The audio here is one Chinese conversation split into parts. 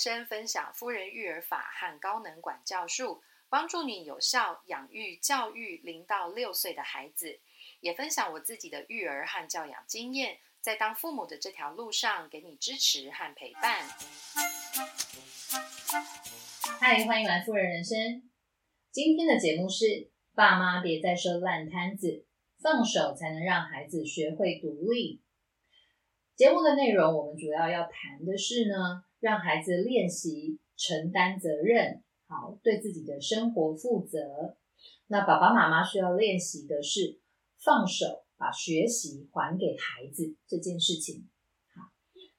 生分享夫人育儿法和高能管教术，帮助你有效养育教育零到六岁的孩子。也分享我自己的育儿和教养经验，在当父母的这条路上给你支持和陪伴。嗨，欢迎来夫人人生。今天的节目是：爸妈别再收烂摊子，放手才能让孩子学会独立。节目的内容，我们主要要谈的是呢，让孩子练习承担责任，好对自己的生活负责。那爸爸妈妈需要练习的是放手，把学习还给孩子这件事情。好，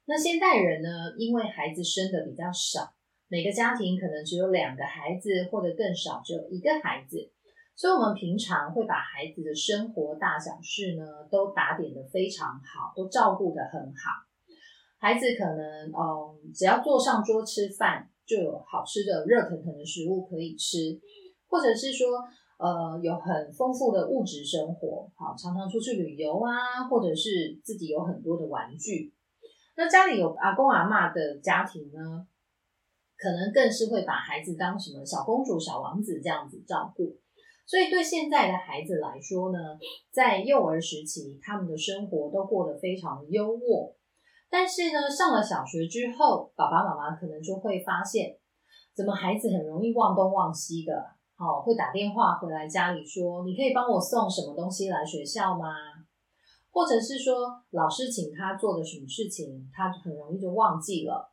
那现代人呢，因为孩子生的比较少，每个家庭可能只有两个孩子，或者更少，只有一个孩子。所以，我们平常会把孩子的生活大小事呢，都打点的非常好，都照顾的很好。孩子可能，嗯，只要坐上桌吃饭，就有好吃的热腾腾的食物可以吃，或者是说，呃，有很丰富的物质生活，好，常常出去旅游啊，或者是自己有很多的玩具。那家里有阿公阿妈的家庭呢，可能更是会把孩子当什么小公主、小王子这样子照顾。所以，对现在的孩子来说呢，在幼儿时期，他们的生活都过得非常优渥。但是呢，上了小学之后，爸爸妈妈可能就会发现，怎么孩子很容易忘东忘西的，哦，会打电话回来家里说：“你可以帮我送什么东西来学校吗？”或者是说，老师请他做的什么事情，他很容易就忘记了。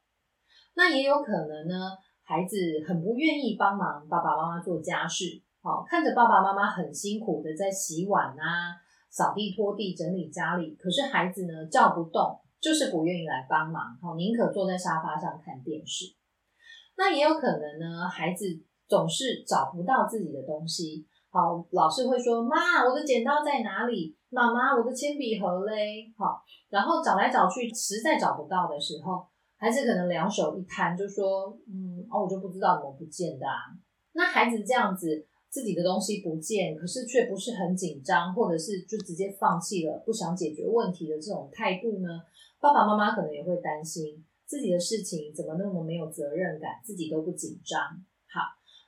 那也有可能呢，孩子很不愿意帮忙爸爸妈妈做家事。好，看着爸爸妈妈很辛苦的在洗碗啊、扫地、拖地、整理家里，可是孩子呢叫不动，就是不愿意来帮忙，好，宁可坐在沙发上看电视。那也有可能呢，孩子总是找不到自己的东西，好，老师会说：“妈，我的剪刀在哪里？”“妈妈，我的铅笔盒嘞？”好，然后找来找去，实在找不到的时候，孩子可能两手一摊，就说：“嗯，哦，我就不知道怎么不见的。”啊。”那孩子这样子。自己的东西不见，可是却不是很紧张，或者是就直接放弃了，不想解决问题的这种态度呢？爸爸妈妈可能也会担心自己的事情怎么那么没有责任感，自己都不紧张。好，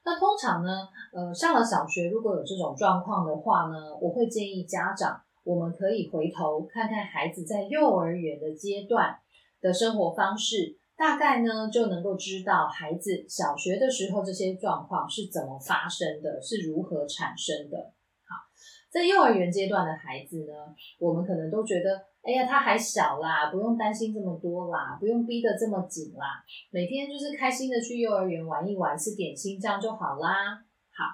那通常呢，呃，上了小学如果有这种状况的话呢，我会建议家长，我们可以回头看看孩子在幼儿园的阶段的生活方式。大概呢就能够知道孩子小学的时候这些状况是怎么发生的，是如何产生的。好，在幼儿园阶段的孩子呢，我们可能都觉得，哎呀，他还小啦，不用担心这么多啦，不用逼得这么紧啦，每天就是开心的去幼儿园玩一玩，吃点心这样就好啦。好，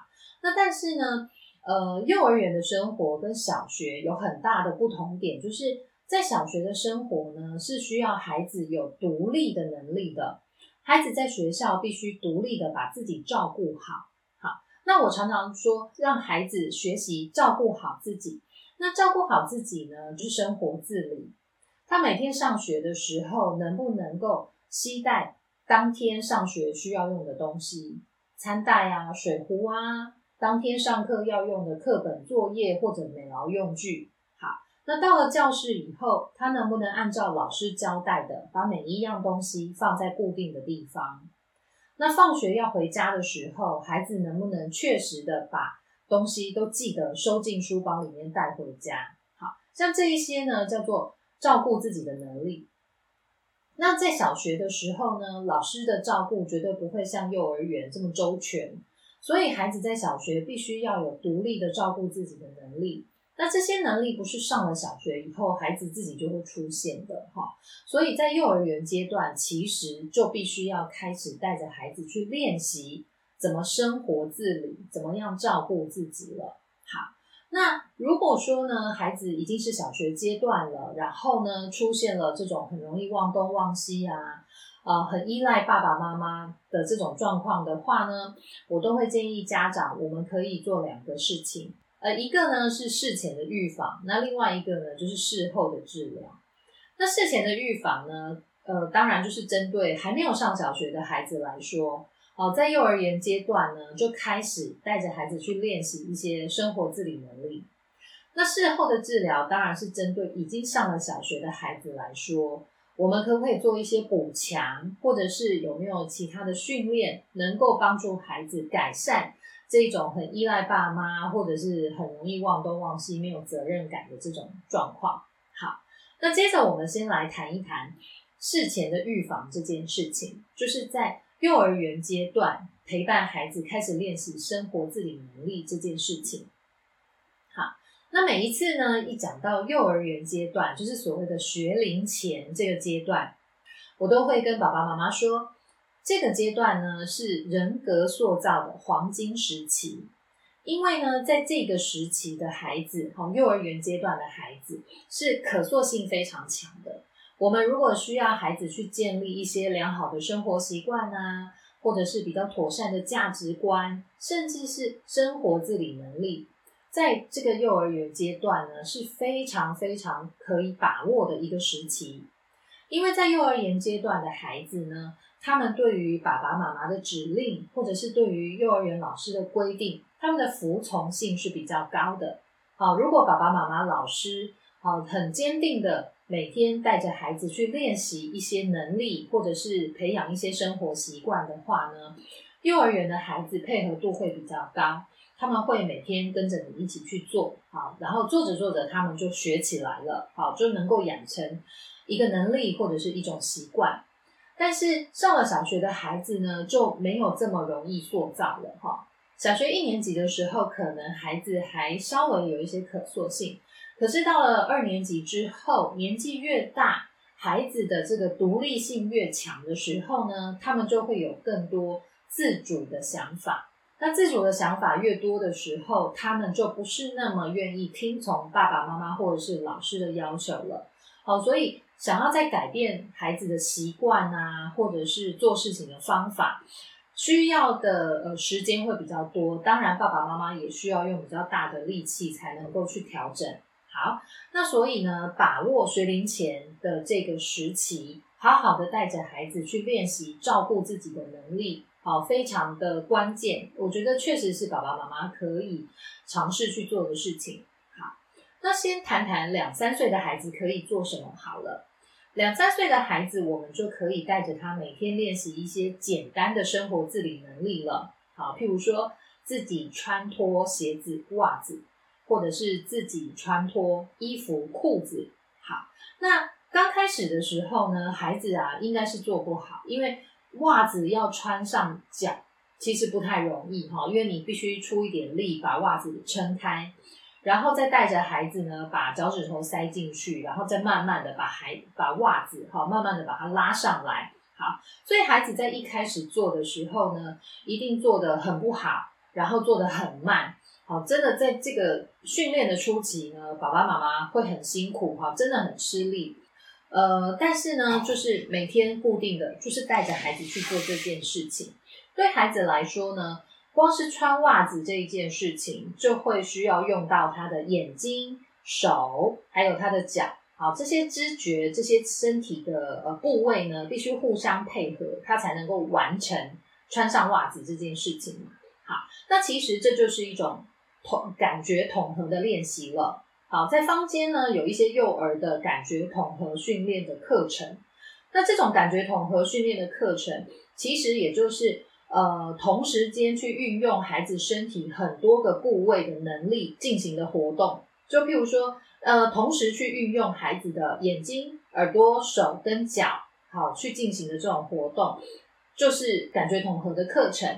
那但是呢，呃，幼儿园的生活跟小学有很大的不同点，就是。在小学的生活呢，是需要孩子有独立的能力的。孩子在学校必须独立的把自己照顾好。好，那我常常说，让孩子学习照顾好自己。那照顾好自己呢，就是生活自理。他每天上学的时候，能不能够携带当天上学需要用的东西，餐袋啊、水壶啊，当天上课要用的课本、作业或者美劳用具。好那到了教室以后，他能不能按照老师交代的，把每一样东西放在固定的地方？那放学要回家的时候，孩子能不能确实的把东西都记得收进书包里面带回家？好像这一些呢，叫做照顾自己的能力。那在小学的时候呢，老师的照顾绝对不会像幼儿园这么周全，所以孩子在小学必须要有独立的照顾自己的能力。那这些能力不是上了小学以后孩子自己就会出现的哈，所以在幼儿园阶段，其实就必须要开始带着孩子去练习怎么生活自理，怎么样照顾自己了。好，那如果说呢，孩子已经是小学阶段了，然后呢，出现了这种很容易忘东忘西啊，呃，很依赖爸爸妈妈的这种状况的话呢，我都会建议家长，我们可以做两个事情。呃，一个呢是事前的预防，那另外一个呢就是事后的治疗。那事前的预防呢，呃，当然就是针对还没有上小学的孩子来说，哦，在幼儿园阶段呢就开始带着孩子去练习一些生活自理能力。那事后的治疗当然是针对已经上了小学的孩子来说，我们可不可以做一些补强，或者是有没有其他的训练，能够帮助孩子改善这种很依赖爸妈，或者是很容易忘东忘西、没有责任感的这种状况？好，那接着我们先来谈一谈事前的预防这件事情，就是在幼儿园阶段陪伴孩子开始练习生活自理能力这件事情。好那每一次呢，一讲到幼儿园阶段，就是所谓的学龄前这个阶段，我都会跟爸爸妈妈说，这个阶段呢是人格塑造的黄金时期，因为呢，在这个时期的孩子，哈，幼儿园阶段的孩子是可塑性非常强的。我们如果需要孩子去建立一些良好的生活习惯啊，或者是比较妥善的价值观，甚至是生活自理能力。在这个幼儿园阶段呢，是非常非常可以把握的一个时期，因为在幼儿园阶段的孩子呢，他们对于爸爸妈妈的指令，或者是对于幼儿园老师的规定，他们的服从性是比较高的。好，如果爸爸妈妈、老师好很坚定的每天带着孩子去练习一些能力，或者是培养一些生活习惯的话呢，幼儿园的孩子配合度会比较高。他们会每天跟着你一起去做，好，然后做着做着，他们就学起来了，好，就能够养成一个能力或者是一种习惯。但是上了小学的孩子呢，就没有这么容易塑造了，哈。小学一年级的时候，可能孩子还稍微有一些可塑性，可是到了二年级之后，年纪越大，孩子的这个独立性越强的时候呢，他们就会有更多自主的想法。那自主的想法越多的时候，他们就不是那么愿意听从爸爸妈妈或者是老师的要求了。好，所以想要再改变孩子的习惯啊，或者是做事情的方法，需要的呃时间会比较多。当然，爸爸妈妈也需要用比较大的力气才能够去调整。好，那所以呢，把握学龄前的这个时期，好好的带着孩子去练习照顾自己的能力。好，非常的关键，我觉得确实是爸爸妈妈可以尝试去做的事情。好，那先谈谈两三岁的孩子可以做什么好了。两三岁的孩子，我们就可以带着他每天练习一些简单的生活自理能力了。好，譬如说自己穿脱鞋子、袜子，或者是自己穿脱衣服、裤子。好，那刚开始的时候呢，孩子啊，应该是做不好，因为。袜子要穿上脚，其实不太容易哈，因为你必须出一点力把袜子撑开，然后再带着孩子呢，把脚趾头塞进去，然后再慢慢的把孩把袜子哈，慢慢的把它拉上来。好，所以孩子在一开始做的时候呢，一定做的很不好，然后做的很慢。好，真的在这个训练的初期呢，爸爸妈妈会很辛苦哈，真的很吃力。呃，但是呢，就是每天固定的就是带着孩子去做这件事情。对孩子来说呢，光是穿袜子这一件事情，就会需要用到他的眼睛、手，还有他的脚。好，这些知觉、这些身体的呃部位呢，必须互相配合，他才能够完成穿上袜子这件事情。好，那其实这就是一种统感觉统合的练习了。好，在坊间呢有一些幼儿的感觉统合训练的课程。那这种感觉统合训练的课程，其实也就是呃同时间去运用孩子身体很多个部位的能力进行的活动。就譬如说，呃，同时去运用孩子的眼睛、耳朵、手跟脚，好去进行的这种活动，就是感觉统合的课程。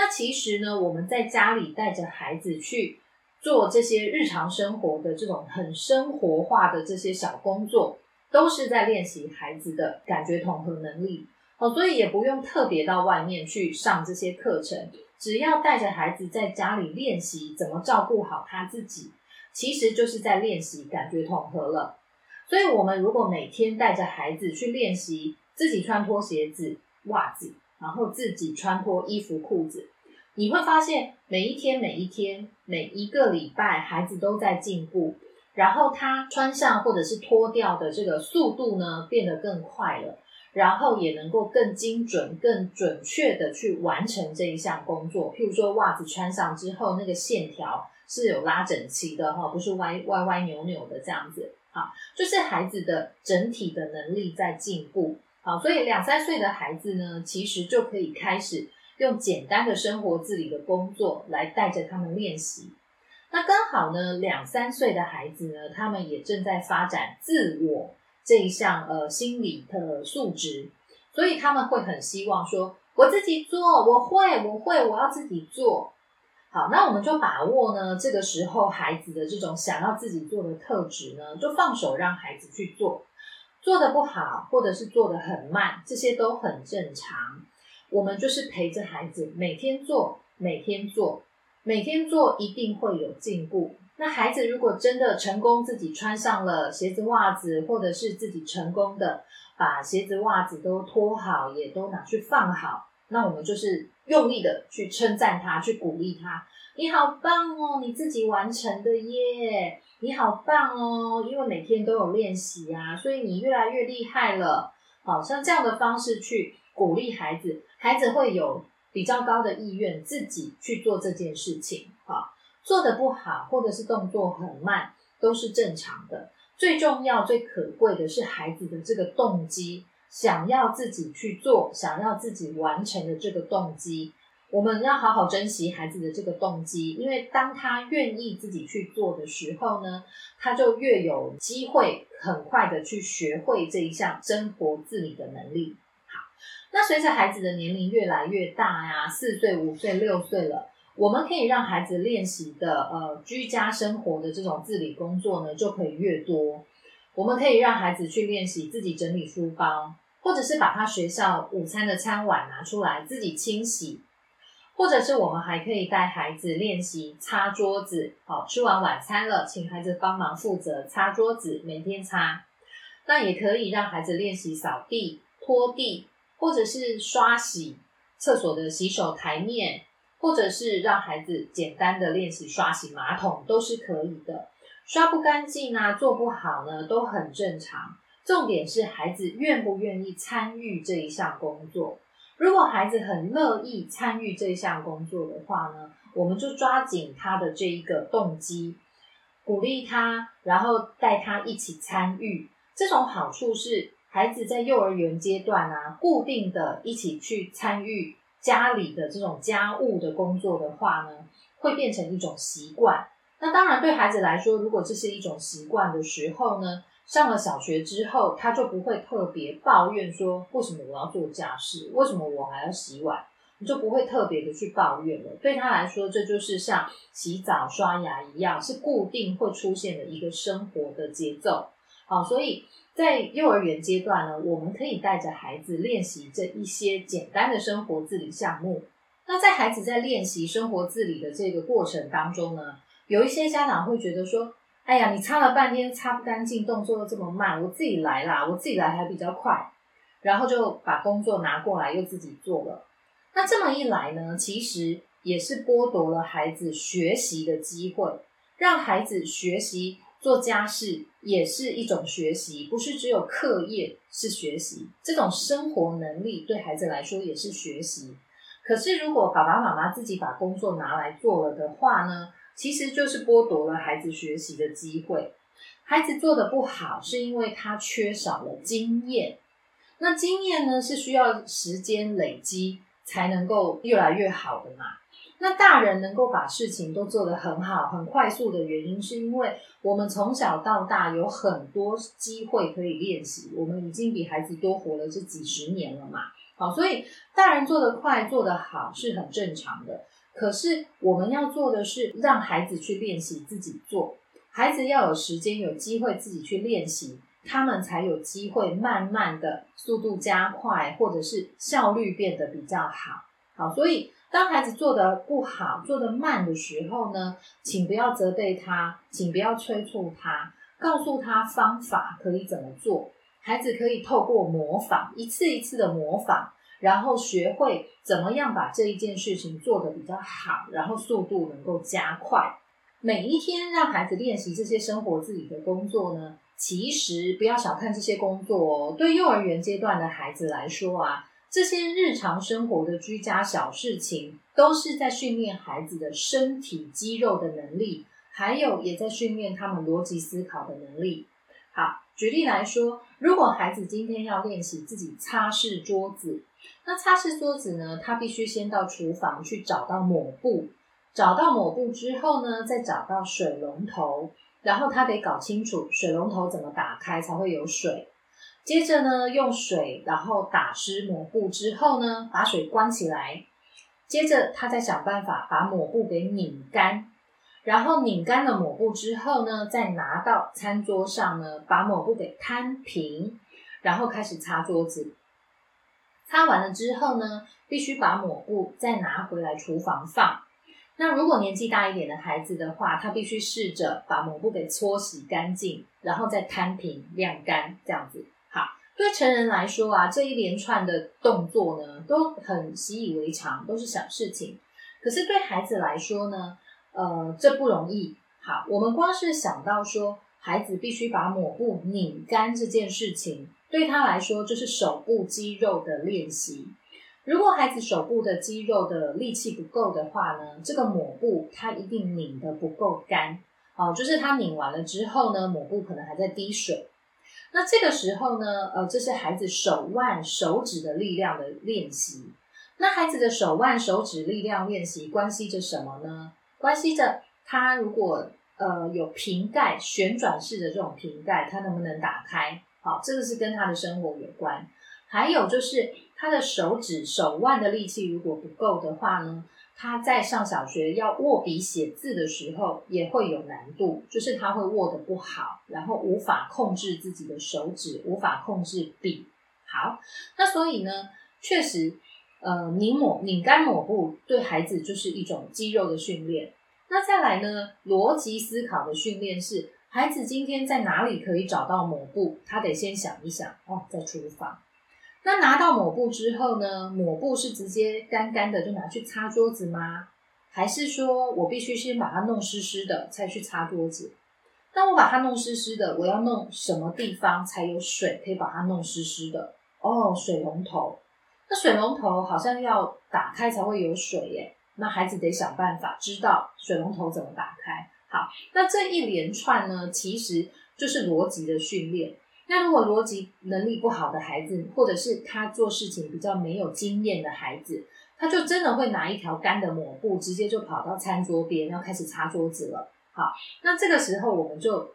那其实呢，我们在家里带着孩子去。做这些日常生活的这种很生活化的这些小工作，都是在练习孩子的感觉统合能力哦，所以也不用特别到外面去上这些课程，只要带着孩子在家里练习怎么照顾好他自己，其实就是在练习感觉统合了。所以，我们如果每天带着孩子去练习自己穿脱鞋子、袜子，然后自己穿脱衣服、裤子。你会发现，每一天、每一天、每一个礼拜，孩子都在进步。然后他穿上或者是脱掉的这个速度呢，变得更快了。然后也能够更精准、更准确的去完成这一项工作。譬如说，袜子穿上之后，那个线条是有拉整齐的哈，不是歪歪歪扭扭的这样子。好，就是孩子的整体的能力在进步。好，所以两三岁的孩子呢，其实就可以开始用简单的生活自理的工作来带着他们练习。那刚好呢，两三岁的孩子呢，他们也正在发展自我这一项呃心理的素质，所以他们会很希望说，我自己做，我会，我会，我要自己做。好，那我们就把握呢，这个时候孩子的这种想要自己做的特质呢，就放手让孩子去做。做的不好，或者是做的很慢，这些都很正常。我们就是陪着孩子，每天做，每天做，每天做，一定会有进步。那孩子如果真的成功，自己穿上了鞋子、袜子，或者是自己成功的把鞋子、袜子都脱好，也都拿去放好，那我们就是用力的去称赞他，去鼓励他。你好棒哦，你自己完成的耶！你好棒哦，因为每天都有练习啊，所以你越来越厉害了。好像这样的方式去鼓励孩子，孩子会有比较高的意愿自己去做这件事情。好，做的不好或者是动作很慢都是正常的。最重要、最可贵的是孩子的这个动机，想要自己去做，想要自己完成的这个动机。我们要好好珍惜孩子的这个动机，因为当他愿意自己去做的时候呢，他就越有机会很快的去学会这一项生活自理的能力。好，那随着孩子的年龄越来越大呀，四岁、五岁、六岁了，我们可以让孩子练习的呃居家生活的这种自理工作呢，就可以越多。我们可以让孩子去练习自己整理书包，或者是把他学校午餐的餐碗拿出来自己清洗。或者是我们还可以带孩子练习擦桌子，好，吃完晚餐了，请孩子帮忙负责擦桌子，每天擦。那也可以让孩子练习扫地、拖地，或者是刷洗厕所的洗手台面，或者是让孩子简单的练习刷洗马桶，都是可以的。刷不干净啊，做不好呢，都很正常。重点是孩子愿不愿意参与这一项工作。如果孩子很乐意参与这项工作的话呢，我们就抓紧他的这一个动机，鼓励他，然后带他一起参与。这种好处是，孩子在幼儿园阶段啊，固定的一起去参与家里的这种家务的工作的话呢，会变成一种习惯。那当然，对孩子来说，如果这是一种习惯的时候呢？上了小学之后，他就不会特别抱怨说为什么我要做家事，为什么我还要洗碗，你就不会特别的去抱怨了。对他来说，这就是像洗澡、刷牙一样，是固定会出现的一个生活的节奏。好，所以在幼儿园阶段呢，我们可以带着孩子练习这一些简单的生活自理项目。那在孩子在练习生活自理的这个过程当中呢，有一些家长会觉得说。哎呀，你擦了半天擦不干净，动作又这么慢，我自己来啦，我自己来还比较快，然后就把工作拿过来又自己做了。那这么一来呢，其实也是剥夺了孩子学习的机会，让孩子学习做家事也是一种学习，不是只有课业是学习，这种生活能力对孩子来说也是学习。可是如果爸爸妈妈自己把工作拿来做了的话呢？其实就是剥夺了孩子学习的机会。孩子做的不好，是因为他缺少了经验。那经验呢，是需要时间累积才能够越来越好的嘛。那大人能够把事情都做得很好、很快速的原因，是因为我们从小到大有很多机会可以练习。我们已经比孩子多活了这几十年了嘛。好，所以大人做得快、做得好是很正常的。可是我们要做的是让孩子去练习自己做，孩子要有时间有机会自己去练习，他们才有机会慢慢的速度加快，或者是效率变得比较好。好，所以当孩子做的不好、做的慢的时候呢，请不要责备他，请不要催促他，告诉他方法可以怎么做，孩子可以透过模仿，一次一次的模仿。然后学会怎么样把这一件事情做得比较好，然后速度能够加快。每一天让孩子练习这些生活自理的工作呢，其实不要小看这些工作哦。对幼儿园阶段的孩子来说啊，这些日常生活的居家小事情，都是在训练孩子的身体肌肉的能力，还有也在训练他们逻辑思考的能力。好，举例来说，如果孩子今天要练习自己擦拭桌子，那擦拭桌子呢，他必须先到厨房去找到抹布，找到抹布之后呢，再找到水龙头，然后他得搞清楚水龙头怎么打开才会有水。接着呢，用水然后打湿抹布之后呢，把水关起来。接着他再想办法把抹布给拧干，然后拧干了抹布之后呢，再拿到餐桌上呢，把抹布给摊平，然后开始擦桌子。擦完了之后呢，必须把抹布再拿回来厨房放。那如果年纪大一点的孩子的话，他必须试着把抹布给搓洗干净，然后再摊平晾干，这样子。好对成人来说啊，这一连串的动作呢，都很习以为常，都是小事情。可是对孩子来说呢，呃，这不容易。好，我们光是想到说，孩子必须把抹布拧干这件事情，对他来说就是手部肌肉的练习。如果孩子手部的肌肉的力气不够的话呢，这个抹布它一定拧得不够干。好，就是他拧完了之后呢，抹布可能还在滴水。那这个时候呢，呃，这是孩子手腕、手指的力量的练习。那孩子的手腕、手指力量练习关系着什么呢？关系着他如果呃有瓶盖旋转式的这种瓶盖，他能不能打开？好，这个是跟他的生活有关。还有就是他的手指、手腕的力气如果不够的话呢？他在上小学要握笔写字的时候也会有难度，就是他会握得不好，然后无法控制自己的手指，无法控制笔。好，那所以呢，确实，呃，拧抹拧干抹布对孩子就是一种肌肉的训练。那再来呢，逻辑思考的训练是，孩子今天在哪里可以找到抹布？他得先想一想，哦，在厨房。那拿到抹布之后呢？抹布是直接干干的就拿去擦桌子吗？还是说我必须先把它弄湿湿的才去擦桌子？当我把它弄湿湿的，我要弄什么地方才有水可以把它弄湿湿的？哦，水龙头。那水龙头好像要打开才会有水耶。那孩子得想办法知道水龙头怎么打开。好，那这一连串呢，其实就是逻辑的训练。那如果逻辑能力不好的孩子，或者是他做事情比较没有经验的孩子，他就真的会拿一条干的抹布，直接就跑到餐桌边，要开始擦桌子了。好，那这个时候我们就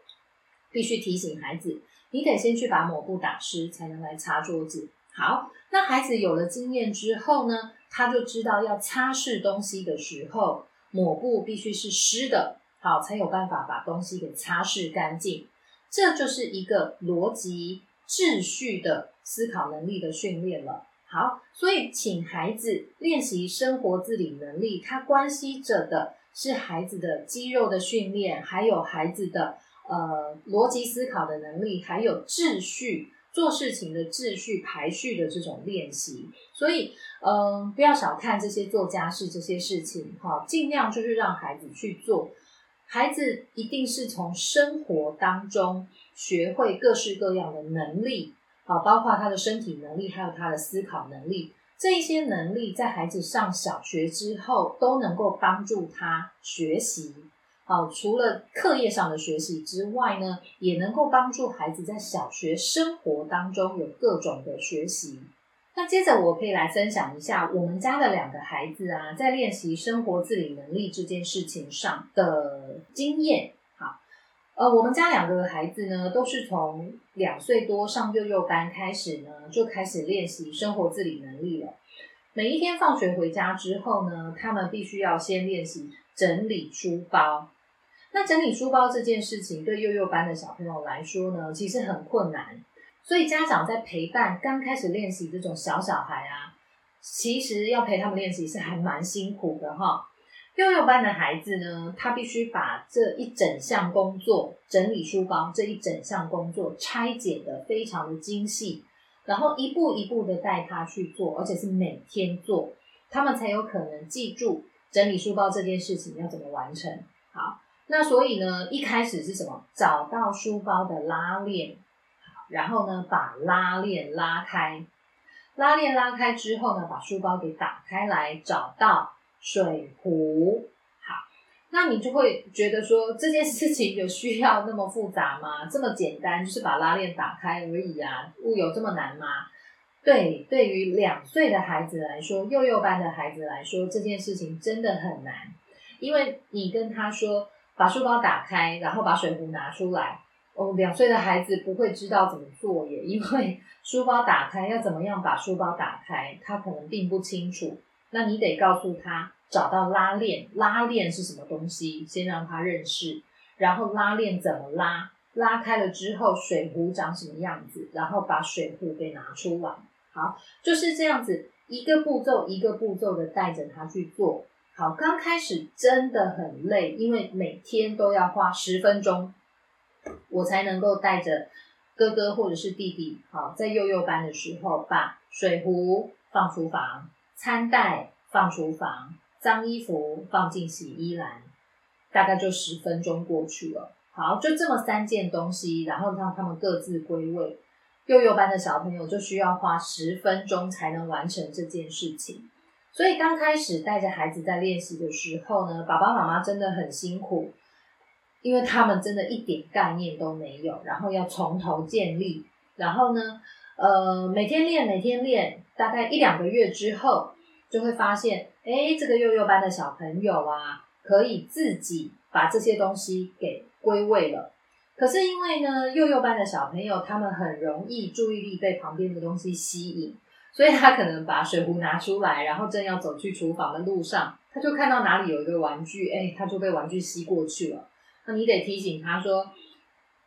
必须提醒孩子，你得先去把抹布打湿，才能来擦桌子。好，那孩子有了经验之后呢，他就知道要擦拭东西的时候，抹布必须是湿的，好，才有办法把东西给擦拭干净。这就是一个逻辑秩序的思考能力的训练了。好，所以请孩子练习生活自理能力，它关系着的是孩子的肌肉的训练，还有孩子的呃逻辑思考的能力，还有秩序做事情的秩序排序的这种练习。所以，嗯，不要小看这些做家事这些事情，哈，尽量就是让孩子去做。孩子一定是从生活当中学会各式各样的能力，好，包括他的身体能力，还有他的思考能力。这一些能力在孩子上小学之后都能够帮助他学习。好，除了课业上的学习之外呢，也能够帮助孩子在小学生活当中有各种的学习。那接着我可以来分享一下我们家的两个孩子啊，在练习生活自理能力这件事情上的经验。好，呃，我们家两个孩子呢，都是从两岁多上幼幼班开始呢，就开始练习生活自理能力了。每一天放学回家之后呢，他们必须要先练习整理书包。那整理书包这件事情，对幼幼班的小朋友来说呢，其实很困难。所以家长在陪伴刚开始练习这种小小孩啊，其实要陪他们练习是还蛮辛苦的哈。幼幼班的孩子呢，他必须把这一整项工作整理书包这一整项工作拆解的非常的精细，然后一步一步的带他去做，而且是每天做，他们才有可能记住整理书包这件事情要怎么完成。好，那所以呢，一开始是什么？找到书包的拉链。然后呢，把拉链拉开，拉链拉开之后呢，把书包给打开来，找到水壶。好，那你就会觉得说这件事情有需要那么复杂吗？这么简单，就是把拉链打开而已啊，物有这么难吗？对，对于两岁的孩子来说，幼幼班的孩子来说，这件事情真的很难，因为你跟他说把书包打开，然后把水壶拿出来，哦，两岁的孩子不会知道怎么做耶，因为 书包打开要怎么样把书包打开，他可能并不清楚。那你得告诉他找到拉链，拉链是什么东西，先让他认识，然后拉链怎么拉，拉开了之后水壶长什么样子，然后把水壶给拿出来。好，就是这样子，一个步骤一个步骤的带着他去做。好，刚开始真的很累，因为每天都要花十分钟，我才能够带着哥哥或者是弟弟，好，在幼幼班的时候，把水壶放厨房，餐袋放厨房，脏衣服放进洗衣篮，大概就十分钟过去了。好，就这么三件东西，然后让他们各自归位。幼幼班的小朋友就需要花十分钟才能完成这件事情，所以刚开始带着孩子在练习的时候呢，爸爸妈妈真的很辛苦，因为他们真的一点概念都没有，然后要从头建立，然后呢，呃，每天练，每天练，大概一两个月之后，就会发现，哎，这个幼幼班的小朋友啊，可以自己把这些东西给归位了。可是因为呢，幼幼班的小朋友他们很容易注意力被旁边的东西吸引，所以他可能把水壶拿出来，然后正要走去厨房的路上，他就看到哪里有一个玩具，哎，他就被玩具吸过去了。那你得提醒他说，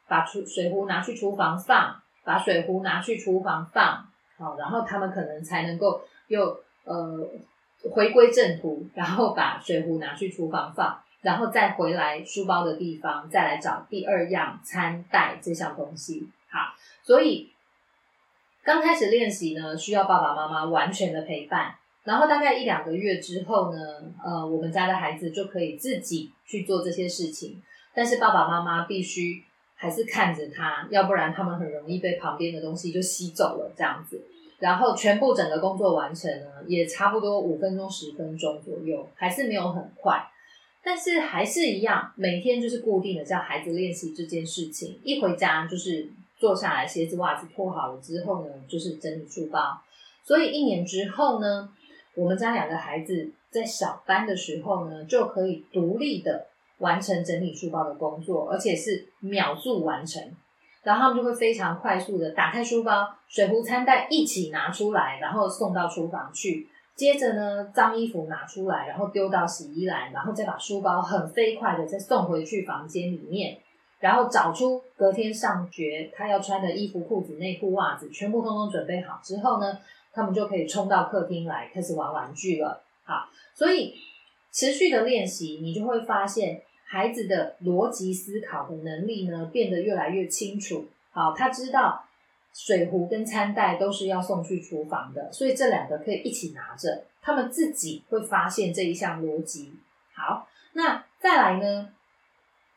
把厨水壶拿去厨房放，把水壶拿去厨房放，好，然后他们可能才能够又呃回归正途，然后把水壶拿去厨房放。然后再回来书包的地方，再来找第二样餐袋这项东西。好，所以刚开始练习呢，需要爸爸妈妈完全的陪伴。然后大概一两个月之后呢，呃，我们家的孩子就可以自己去做这些事情。但是爸爸妈妈必须还是看着他，要不然他们很容易被旁边的东西就吸走了这样子。然后全部整个工作完成呢，也差不多五分钟十分钟左右，还是没有很快。但是还是一样，每天就是固定的叫孩子练习这件事情。一回家就是坐下来，鞋子袜子脱好了之后呢，就是整理书包。所以一年之后呢，我们家两个孩子在小班的时候呢，就可以独立的完成整理书包的工作，而且是秒速完成。然后他们就会非常快速的打开书包，水壶、餐袋一起拿出来，然后送到厨房去。接着呢，脏衣服拿出来，然后丢到洗衣篮，然后再把书包很飞快的再送回去房间里面，然后找出隔天上学他要穿的衣服、裤子、内裤、袜子，全部通通准备好之后呢，他们就可以冲到客厅来开始玩玩具了。好，所以持续的练习，你就会发现孩子的逻辑思考的能力呢变得越来越清楚。好，他知道。水壶跟餐袋都是要送去厨房的，所以这两个可以一起拿着。他们自己会发现这一项逻辑。好，那再来呢？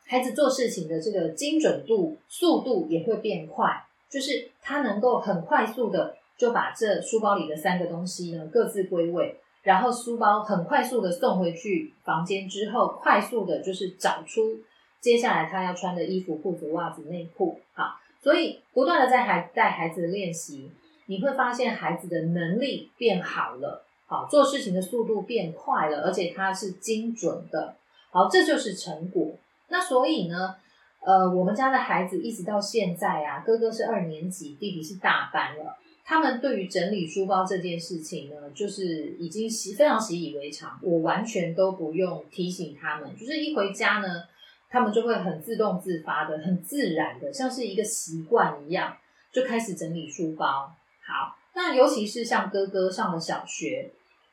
孩子做事情的这个精准度、速度也会变快，就是他能够很快速的就把这书包里的三个东西呢各自归位，然后书包很快速的送回去房间之后，快速的就是找出接下来他要穿的衣服、裤子、袜子、内裤。好。所以不断的在孩带孩子练习，你会发现孩子的能力变好了，好做事情的速度变快了，而且它是精准的，好这就是成果。那所以呢，呃，我们家的孩子一直到现在啊，哥哥是二年级，弟弟是大班了，他们对于整理书包这件事情呢，就是已经习非常习以为常，我完全都不用提醒他们，就是一回家呢。他们就会很自动自发的、很自然的，像是一个习惯一样，就开始整理书包。好，那尤其是像哥哥上了小学，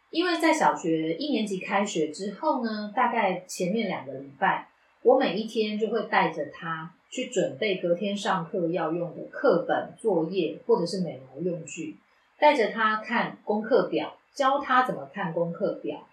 因为在小学一年级开学之后呢，大概前面两个礼拜，我每一天就会带着他去准备隔天上课要用的课本、作业或者是美劳用具，带着他看功课表，教他怎么看功课表。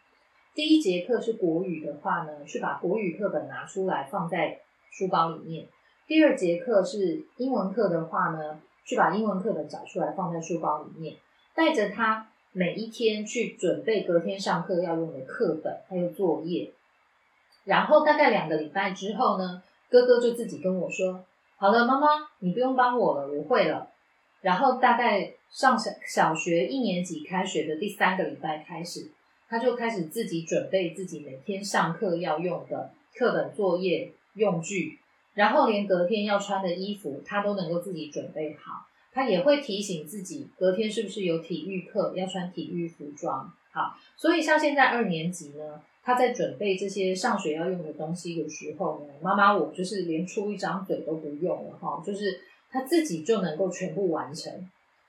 第一节课是国语的话呢，去把国语课本拿出来放在书包里面。第二节课是英文课的话呢，去把英文课本找出来放在书包里面，带着他每一天去准备隔天上课要用的课本还有作业。然后大概两个礼拜之后呢，哥哥就自己跟我说：“好了，妈妈，你不用帮我了，我会了。”然后大概上小小学一年级开学的第三个礼拜开始，他就开始自己准备自己每天上课要用的课本、作业、用具，然后连隔天要穿的衣服，他都能够自己准备好。他也会提醒自己，隔天是不是有体育课要穿体育服装。好，所以像现在二年级呢，他在准备这些上学要用的东西的时候呢，妈妈我就是连出一张嘴都不用了哈，就是他自己就能够全部完成。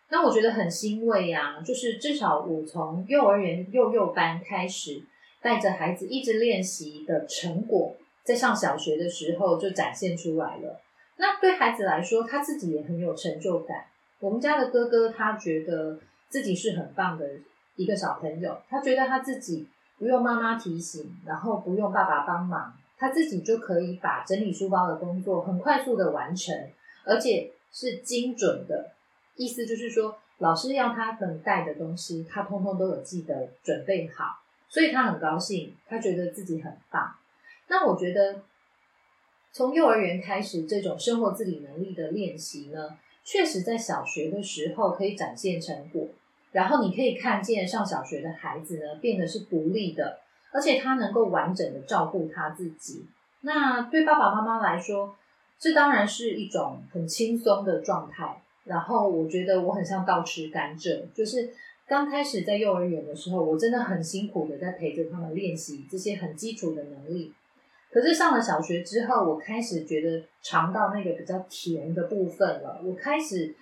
那我觉得很欣慰呀，就是至少我从幼儿园幼幼班开始带着孩子一直练习的成果，在上小学的时候就展现出来了。那对孩子来说，他自己也很有成就感。我们家的哥哥，他觉得自己是很棒的一个小朋友。他觉得他自己不用妈妈提醒，然后不用爸爸帮忙，他自己就可以把整理书包的工作很快速的完成，而且是精准的。意思就是说，老师要他等带的东西，他通通都有记得准备好，所以他很高兴，他觉得自己很棒。那我觉得，从幼儿园开始，这种生活自理能力的练习呢？确实，在小学的时候可以展现成果，然后你可以看见上小学的孩子呢变得是独立的，而且他能够完整的照顾他自己。那对爸爸妈妈来说，这当然是一种很轻松的状态。然后我觉得我很像倒吃甘蔗，就是刚开始在幼儿园的时候，我真的很辛苦的在陪着他们练习这些很基础的能力。可是上了小学之后，我开始觉得尝到那个比较甜的部分了。我开始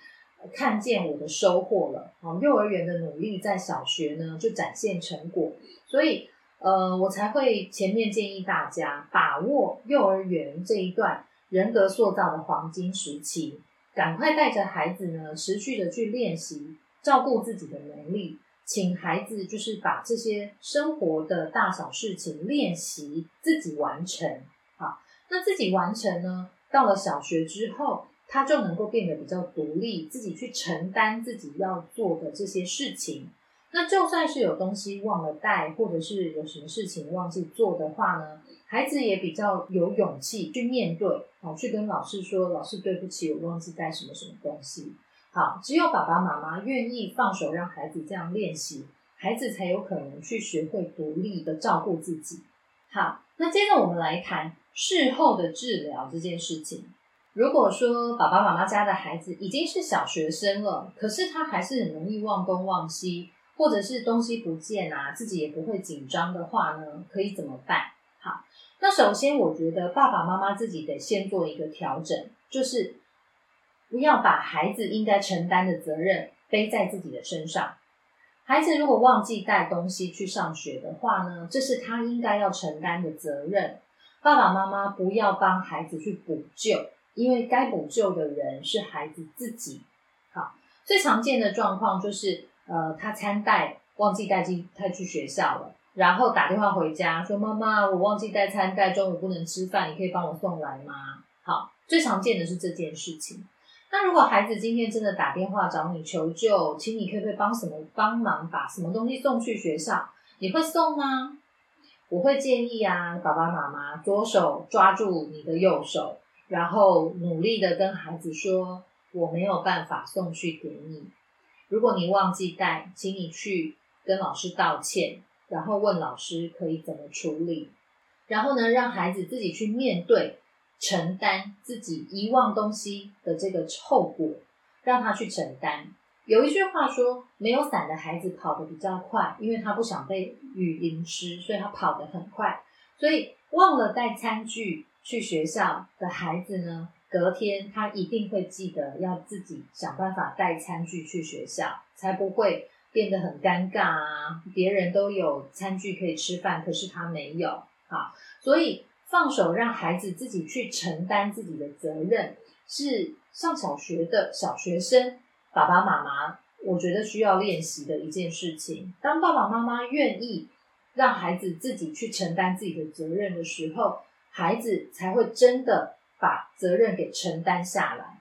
看见我的收获了。好，幼儿园的努力在小学呢就展现成果，所以呃，我才会前面建议大家把握幼儿园这一段人格塑造的黄金时期，赶快带着孩子呢持续的去练习照顾自己的能力。请孩子就是把这些生活的大小事情练习自己完成，好，那自己完成呢？到了小学之后，他就能够变得比较独立，自己去承担自己要做的这些事情。那就算是有东西忘了带，或者是有什么事情忘记做的话呢，孩子也比较有勇气去面对，好，去跟老师说：“老师，对不起，我忘记带什么什么东西。”好，只有爸爸妈妈愿意放手让孩子这样练习，孩子才有可能去学会独立的照顾自己。好，那接着我们来谈事后的治疗这件事情。如果说爸爸妈妈家的孩子已经是小学生了，可是他还是很容易忘东忘西，或者是东西不见啊，自己也不会紧张的话呢，可以怎么办？好，那首先我觉得爸爸妈妈自己得先做一个调整，就是。不要把孩子应该承担的责任背在自己的身上。孩子如果忘记带东西去上学的话呢，这是他应该要承担的责任。爸爸妈妈不要帮孩子去补救，因为该补救的人是孩子自己。好，最常见的状况就是，呃，他餐袋忘记带进带去学校了，然后打电话回家说：“妈妈，我忘记带餐袋，中午不能吃饭，你可以帮我送来吗？”好，最常见的是这件事情。那如果孩子今天真的打电话找你求救，请你可不可以帮什么帮忙把什么东西送去学校？你会送吗？我会建议啊，爸爸妈妈左手抓住你的右手，然后努力的跟孩子说：“我没有办法送去给你。如果你忘记带，请你去跟老师道歉，然后问老师可以怎么处理。然后呢，让孩子自己去面对。”承担自己遗忘东西的这个后果，让他去承担。有一句话说：“没有伞的孩子跑得比较快，因为他不想被雨淋湿，所以他跑得很快。”所以忘了带餐具去学校的孩子呢，隔天他一定会记得要自己想办法带餐具去学校，才不会变得很尴尬啊！别人都有餐具可以吃饭，可是他没有。好，所以。放手让孩子自己去承担自己的责任，是上小学的小学生爸爸妈妈，我觉得需要练习的一件事情。当爸爸妈妈愿意让孩子自己去承担自己的责任的时候，孩子才会真的把责任给承担下来。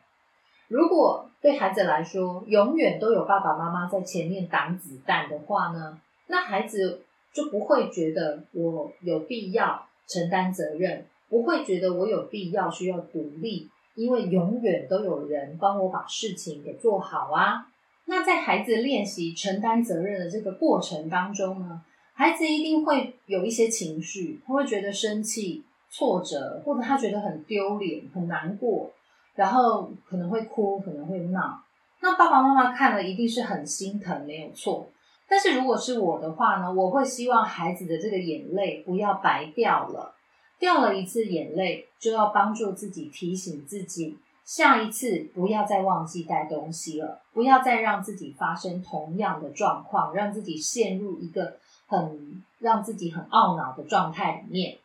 如果对孩子来说，永远都有爸爸妈妈在前面挡子弹的话呢，那孩子就不会觉得我有必要。承担责任，不会觉得我有必要需要独立，因为永远都有人帮我把事情给做好啊。那在孩子练习承担责任的这个过程当中呢，孩子一定会有一些情绪，他会觉得生气、挫折，或者他觉得很丢脸、很难过，然后可能会哭，可能会闹。那爸爸妈妈看了一定是很心疼，没有错。但是如果是我的话呢，我会希望孩子的这个眼泪不要白掉了，掉了一次眼泪就要帮助自己提醒自己，下一次不要再忘记带东西了，不要再让自己发生同样的状况，让自己陷入一个很让自己很懊恼的状态里面。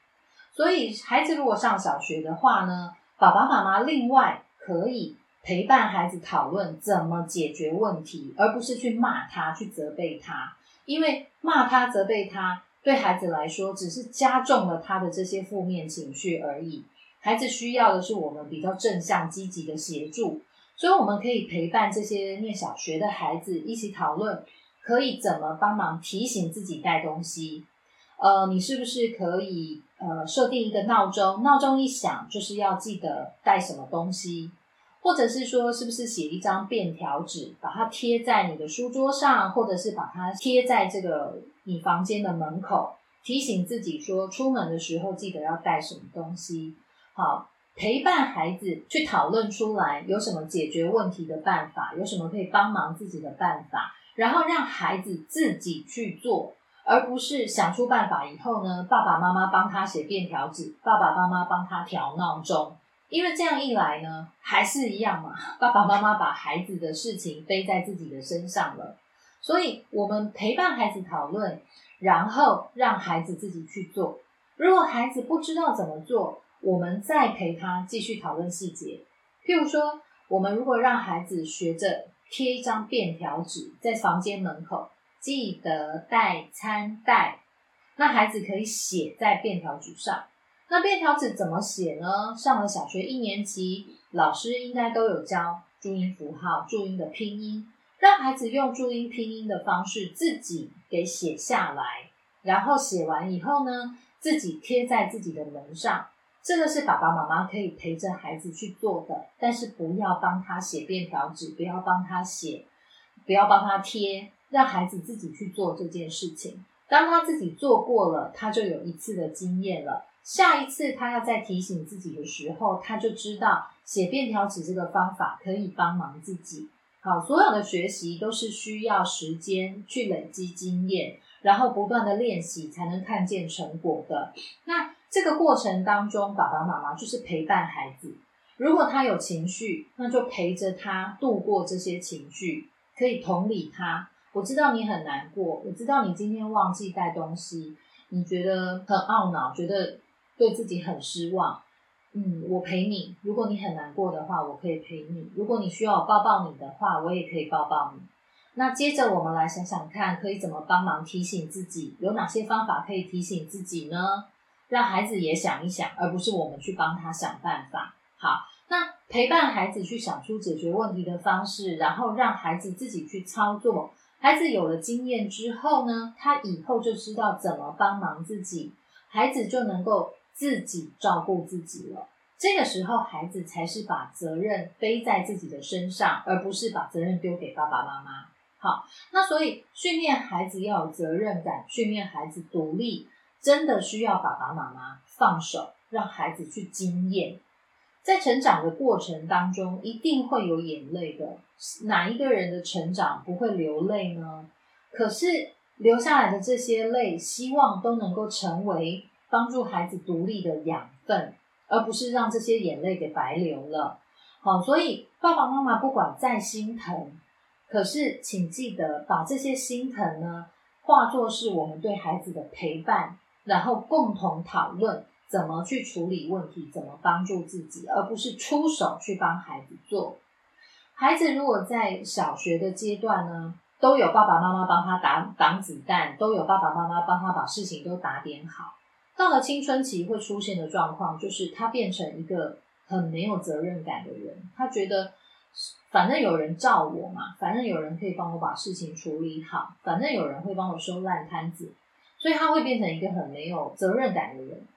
所以孩子如果上小学的话呢，爸爸妈妈另外可以。陪伴孩子讨论怎么解决问题，而不是去骂他、去责备他。因为骂他、责备他，对孩子来说只是加重了他的这些负面情绪而已。孩子需要的是我们比较正向、积极的协助。所以，我们可以陪伴这些念小学的孩子一起讨论，可以怎么帮忙提醒自己带东西。呃，你是不是可以呃设定一个闹钟？闹钟一响，就是要记得带什么东西。或者是说，是不是写一张便条纸，把它贴在你的书桌上，或者是把它贴在这个你房间的门口，提醒自己说，出门的时候记得要带什么东西。好，陪伴孩子去讨论出来有什么解决问题的办法，有什么可以帮忙自己的办法，然后让孩子自己去做，而不是想出办法以后呢，爸爸妈妈帮他写便条纸，爸爸妈妈帮他调闹钟。因为这样一来呢，还是一样嘛，爸爸妈妈把孩子的事情背在自己的身上了。所以，我们陪伴孩子讨论，然后让孩子自己去做。如果孩子不知道怎么做，我们再陪他继续讨论细节。譬如说，我们如果让孩子学着贴一张便条纸在房间门口，记得带餐袋，那孩子可以写在便条纸上。那便条纸怎么写呢？上了小学一年级，老师应该都有教注音符号、注音的拼音，让孩子用注音拼音的方式自己给写下来，然后写完以后呢，自己贴在自己的门上。这个是爸爸妈妈可以陪着孩子去做的，但是不要帮他写便条纸，不要帮他写，不要帮他贴，让孩子自己去做这件事情。当他自己做过了，他就有一次的经验了。下一次他要再提醒自己的时候，他就知道写便条纸这个方法可以帮忙自己。好，所有的学习都是需要时间去累积经验，然后不断的练习才能看见成果的。那这个过程当中，爸爸妈妈就是陪伴孩子。如果他有情绪，那就陪着他度过这些情绪，可以同理他。我知道你很难过，我知道你今天忘记带东西，你觉得很懊恼，觉得。对自己很失望，嗯，我陪你。如果你很难过的话，我可以陪你。如果你需要我抱抱你的话，我也可以抱抱你。那接着我们来想想看，可以怎么帮忙提醒自己？有哪些方法可以提醒自己呢？让孩子也想一想，而不是我们去帮他想办法。好，那陪伴孩子去想出解决问题的方式，然后让孩子自己去操作。孩子有了经验之后呢，他以后就知道怎么帮忙自己，孩子就能够。自己照顾自己了，这个时候孩子才是把责任背在自己的身上，而不是把责任丢给爸爸妈妈。好，那所以训练孩子要有责任感，训练孩子独立，真的需要爸爸妈妈放手，让孩子去经验。在成长的过程当中，一定会有眼泪的。哪一个人的成长不会流泪呢？可是流下来的这些泪，希望都能够成为。帮助孩子独立的养分，而不是让这些眼泪给白流了。好，所以爸爸妈妈不管再心疼，可是请记得把这些心疼呢，化作是我们对孩子的陪伴，然后共同讨论怎么去处理问题，怎么帮助自己，而不是出手去帮孩子做。孩子如果在小学的阶段呢，都有爸爸妈妈帮他挡挡子弹，都有爸爸妈妈帮他把事情都打点好。到了青春期会出现的状况，就是他变成一个很没有责任感的人。他觉得反正有人罩我嘛，反正有人可以帮我把事情处理好，反正有人会帮我收烂摊子，所以他会变成一个很没有责任感的人。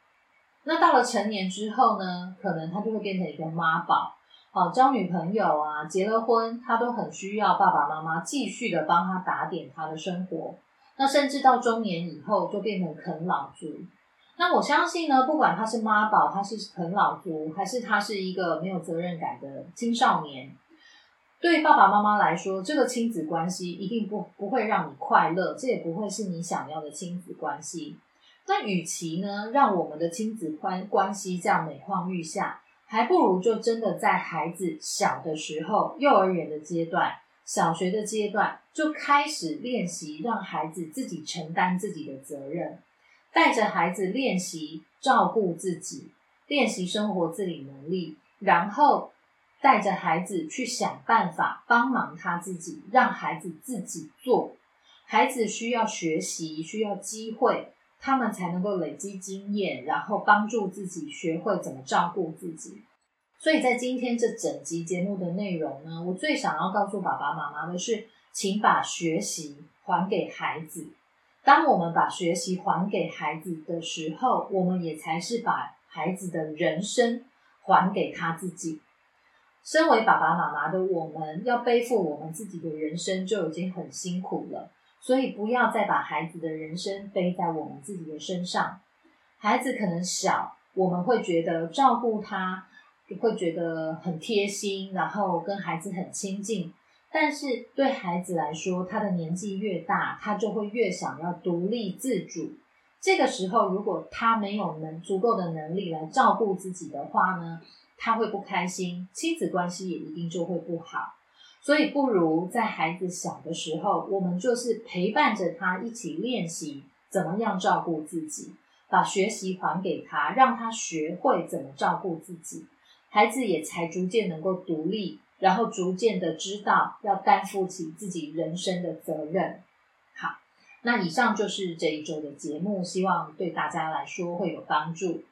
那到了成年之后呢，可能他就会变成一个妈宝，好交女朋友啊，结了婚，他都很需要爸爸妈妈继续的帮他打点他的生活。那甚至到中年以后，就变成啃老族。那我相信呢，不管他是妈宝，他是啃老族，还是他是一个没有责任感的青少年，对爸爸妈妈来说，这个亲子关系一定不不会让你快乐，这也不会是你想要的亲子关系。那与其呢，让我们的亲子关关系这样每况愈下，还不如就真的在孩子小的时候，幼儿园的阶段、小学的阶段，就开始练习让孩子自己承担自己的责任，带着孩子练习照顾自己，练习生活自理能力，然后带着孩子去想办法帮忙他自己，让孩子自己做。孩子需要学习，需要机会。他们才能够累积经验，然后帮助自己学会怎么照顾自己。所以在今天这整集节目的内容呢，我最想要告诉爸爸妈妈的是，请把学习还给孩子。当我们把学习还给孩子的时候，我们也才是把孩子的人生还给他自己。身为爸爸妈妈的我们，要背负我们自己的人生就已经很辛苦了。所以不要再把孩子的人生背在我们自己的身上。孩子可能小，我们会觉得照顾他，会觉得很贴心，然后跟孩子很亲近。但是对孩子来说，他的年纪越大，他就会越想要独立自主。这个时候，如果他没有能足够的能力来照顾自己的话呢，他会不开心，亲子关系也一定就会不好。所以，不如在孩子小的时候，我们就是陪伴着他一起练习怎么样照顾自己，把学习还给他，让他学会怎么照顾自己，孩子也才逐渐能够独立，然后逐渐的知道要担负起自己人生的责任。好，那以上就是这一周的节目，希望对大家来说会有帮助。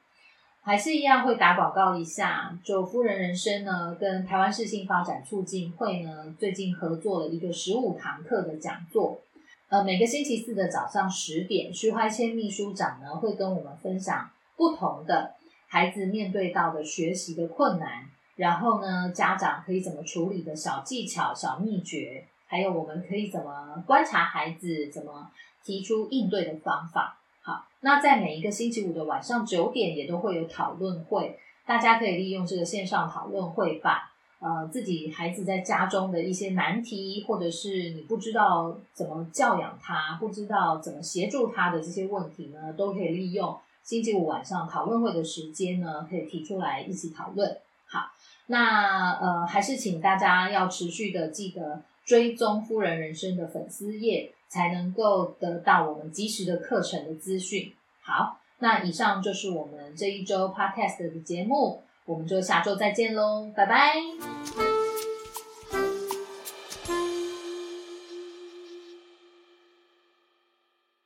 还是一样会打广告一下，就夫人人生呢，跟台湾市性发展促进会呢，最近合作了一个十五堂课的讲座。呃，每个星期四的早上十点，徐怀谦秘书长呢会跟我们分享不同的孩子面对到的学习的困难，然后呢，家长可以怎么处理的小技巧、小秘诀，还有我们可以怎么观察孩子，怎么提出应对的方法。好，那在每一个星期五的晚上九点也都会有讨论会，大家可以利用这个线上讨论会，把呃自己孩子在家中的一些难题，或者是你不知道怎么教养他，不知道怎么协助他的这些问题呢，都可以利用星期五晚上讨论会的时间呢，可以提出来一起讨论。好，那呃还是请大家要持续的记得追踪夫人人生的粉丝页。才能够得到我们及时的课程的资讯。好，那以上就是我们这一周 podcast 的节目，我们就下周再见喽，拜拜。